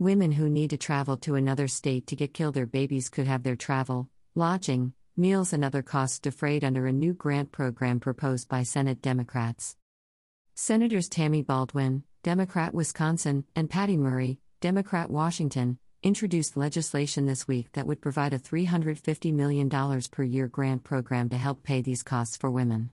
Women who need to travel to another state to get killed their babies could have their travel, lodging, meals, and other costs defrayed under a new grant program proposed by Senate Democrats. Senators Tammy Baldwin, Democrat Wisconsin, and Patty Murray, Democrat Washington, introduced legislation this week that would provide a $350 million per year grant program to help pay these costs for women.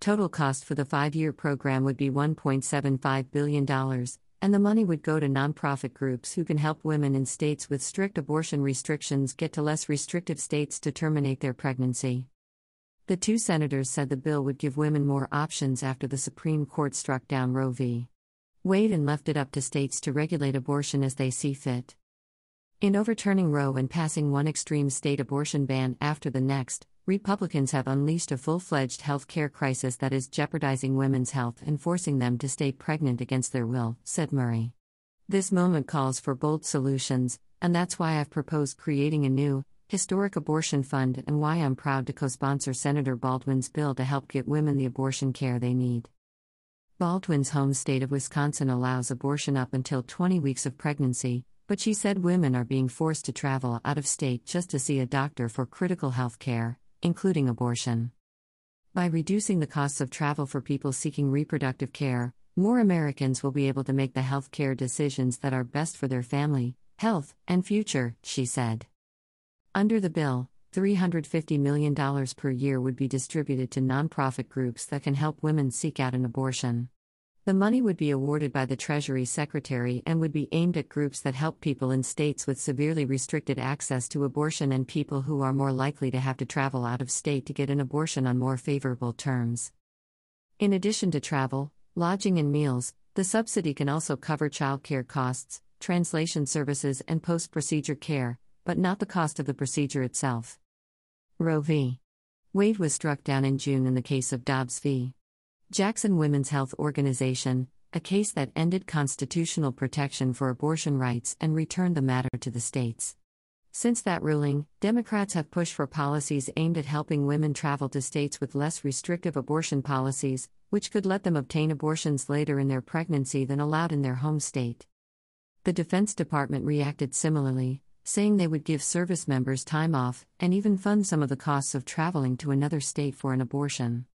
Total cost for the five year program would be $1.75 billion, and the money would go to nonprofit groups who can help women in states with strict abortion restrictions get to less restrictive states to terminate their pregnancy. The two senators said the bill would give women more options after the Supreme Court struck down Roe v. Wade and left it up to states to regulate abortion as they see fit. In overturning Roe and passing one extreme state abortion ban after the next, Republicans have unleashed a full fledged health care crisis that is jeopardizing women's health and forcing them to stay pregnant against their will, said Murray. This moment calls for bold solutions, and that's why I've proposed creating a new, historic abortion fund and why I'm proud to co sponsor Senator Baldwin's bill to help get women the abortion care they need. Baldwin's home state of Wisconsin allows abortion up until 20 weeks of pregnancy, but she said women are being forced to travel out of state just to see a doctor for critical health care, including abortion. By reducing the costs of travel for people seeking reproductive care, more Americans will be able to make the health care decisions that are best for their family, health, and future, she said. Under the bill, $350 million per year would be distributed to nonprofit groups that can help women seek out an abortion. The money would be awarded by the Treasury Secretary and would be aimed at groups that help people in states with severely restricted access to abortion and people who are more likely to have to travel out of state to get an abortion on more favorable terms. In addition to travel, lodging, and meals, the subsidy can also cover childcare costs, translation services, and post procedure care, but not the cost of the procedure itself. Roe v. Wade was struck down in June in the case of Dobbs v. Jackson Women's Health Organization, a case that ended constitutional protection for abortion rights and returned the matter to the states. Since that ruling, Democrats have pushed for policies aimed at helping women travel to states with less restrictive abortion policies, which could let them obtain abortions later in their pregnancy than allowed in their home state. The Defense Department reacted similarly, saying they would give service members time off and even fund some of the costs of traveling to another state for an abortion.